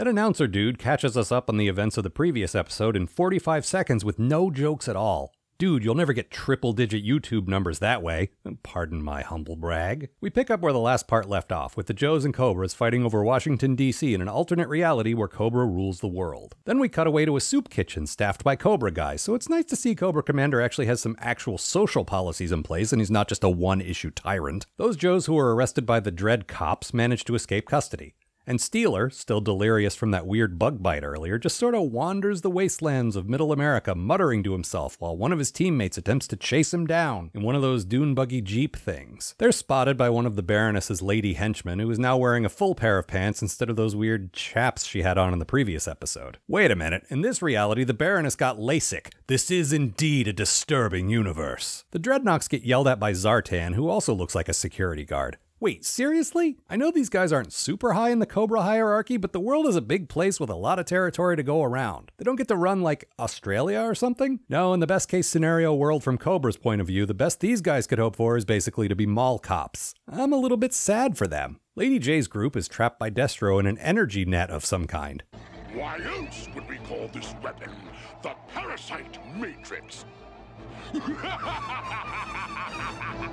That announcer dude catches us up on the events of the previous episode in 45 seconds with no jokes at all. Dude, you'll never get triple digit YouTube numbers that way. Pardon my humble brag. We pick up where the last part left off, with the Joes and Cobras fighting over Washington, D.C. in an alternate reality where Cobra rules the world. Then we cut away to a soup kitchen staffed by Cobra guys, so it's nice to see Cobra Commander actually has some actual social policies in place and he's not just a one issue tyrant. Those Joes who were arrested by the Dread cops managed to escape custody. And Steeler, still delirious from that weird bug bite earlier, just sort of wanders the wastelands of middle America, muttering to himself while one of his teammates attempts to chase him down in one of those dune buggy jeep things. They're spotted by one of the Baroness's lady henchmen, who is now wearing a full pair of pants instead of those weird chaps she had on in the previous episode. Wait a minute, in this reality, the Baroness got LASIK. This is indeed a disturbing universe. The Dreadnoks get yelled at by Zartan, who also looks like a security guard. Wait, seriously? I know these guys aren't super high in the Cobra hierarchy, but the world is a big place with a lot of territory to go around. They don't get to run like Australia or something? No, in the best case scenario world from Cobra's point of view, the best these guys could hope for is basically to be mall cops. I'm a little bit sad for them. Lady Jaye's group is trapped by Destro in an energy net of some kind. Why else would we call this weapon the Parasite Matrix?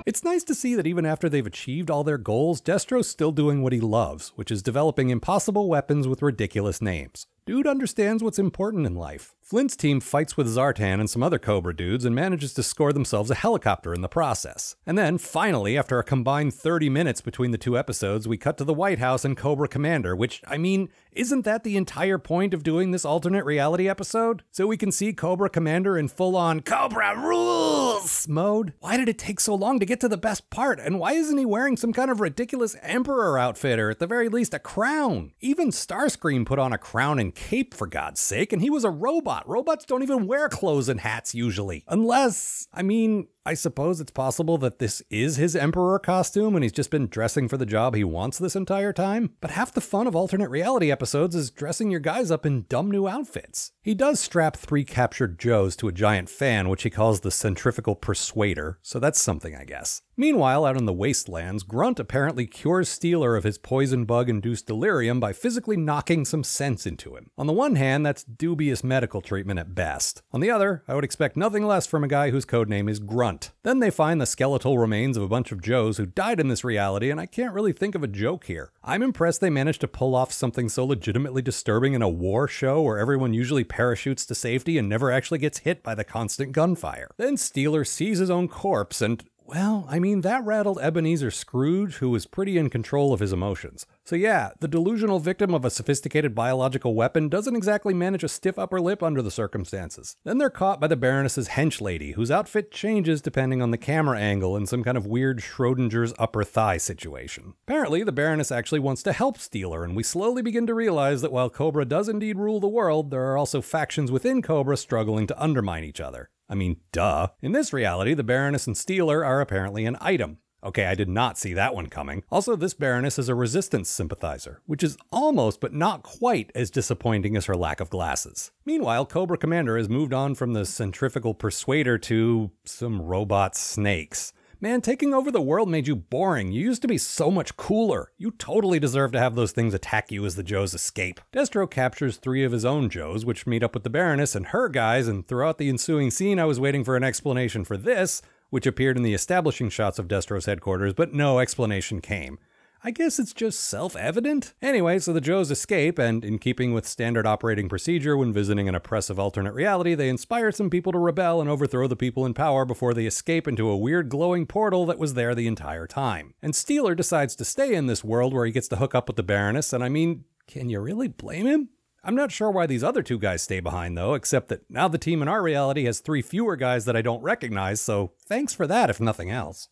It's nice to see that even after they've achieved all their goals, Destro's still doing what he loves, which is developing impossible weapons with ridiculous names. Dude understands what's important in life. Flint's team fights with Zartan and some other Cobra dudes and manages to score themselves a helicopter in the process. And then, finally, after a combined 30 minutes between the two episodes, we cut to the White House and Cobra Commander, which, I mean, isn't that the entire point of doing this alternate reality episode? So we can see Cobra Commander in full on Cobra rules mode? Why did it take so long to get to the best part? And why isn't he wearing some kind of ridiculous Emperor outfit or at the very least a crown? Even Starscream put on a crown and cape for God's sake, and he was a robot. Robots don't even wear clothes and hats usually. Unless, I mean, I suppose it's possible that this is his Emperor costume and he's just been dressing for the job he wants this entire time. But half the fun of alternate reality episodes is dressing your guys up in dumb new outfits. He does strap three captured Joes to a giant fan, which he calls the centrifugal persuader, so that's something, I guess. Meanwhile, out in the wastelands, Grunt apparently cures Steeler of his poison bug induced delirium by physically knocking some sense into him. On the one hand, that's dubious medical treatment at best. On the other, I would expect nothing less from a guy whose codename is Grunt. Then they find the skeletal remains of a bunch of Joes who died in this reality, and I can't really think of a joke here. I'm impressed they managed to pull off something so legitimately disturbing in a war show where everyone usually parachutes to safety and never actually gets hit by the constant gunfire. Then Steeler sees his own corpse and well, I mean, that rattled Ebenezer Scrooge, who was pretty in control of his emotions. So, yeah, the delusional victim of a sophisticated biological weapon doesn't exactly manage a stiff upper lip under the circumstances. Then they're caught by the Baroness's hench lady, whose outfit changes depending on the camera angle in some kind of weird Schrodinger's upper thigh situation. Apparently, the Baroness actually wants to help Steeler, and we slowly begin to realize that while Cobra does indeed rule the world, there are also factions within Cobra struggling to undermine each other. I mean, duh. In this reality, the Baroness and Steeler are apparently an item. Okay, I did not see that one coming. Also, this Baroness is a resistance sympathizer, which is almost but not quite as disappointing as her lack of glasses. Meanwhile, Cobra Commander has moved on from the centrifugal persuader to some robot snakes. Man, taking over the world made you boring. You used to be so much cooler. You totally deserve to have those things attack you as the Joes escape. Destro captures three of his own Joes, which meet up with the Baroness and her guys, and throughout the ensuing scene, I was waiting for an explanation for this, which appeared in the establishing shots of Destro's headquarters, but no explanation came. I guess it's just self evident. Anyway, so the Joes escape, and in keeping with standard operating procedure when visiting an oppressive alternate reality, they inspire some people to rebel and overthrow the people in power before they escape into a weird glowing portal that was there the entire time. And Steeler decides to stay in this world where he gets to hook up with the Baroness, and I mean, can you really blame him? I'm not sure why these other two guys stay behind though, except that now the team in our reality has three fewer guys that I don't recognize, so thanks for that if nothing else.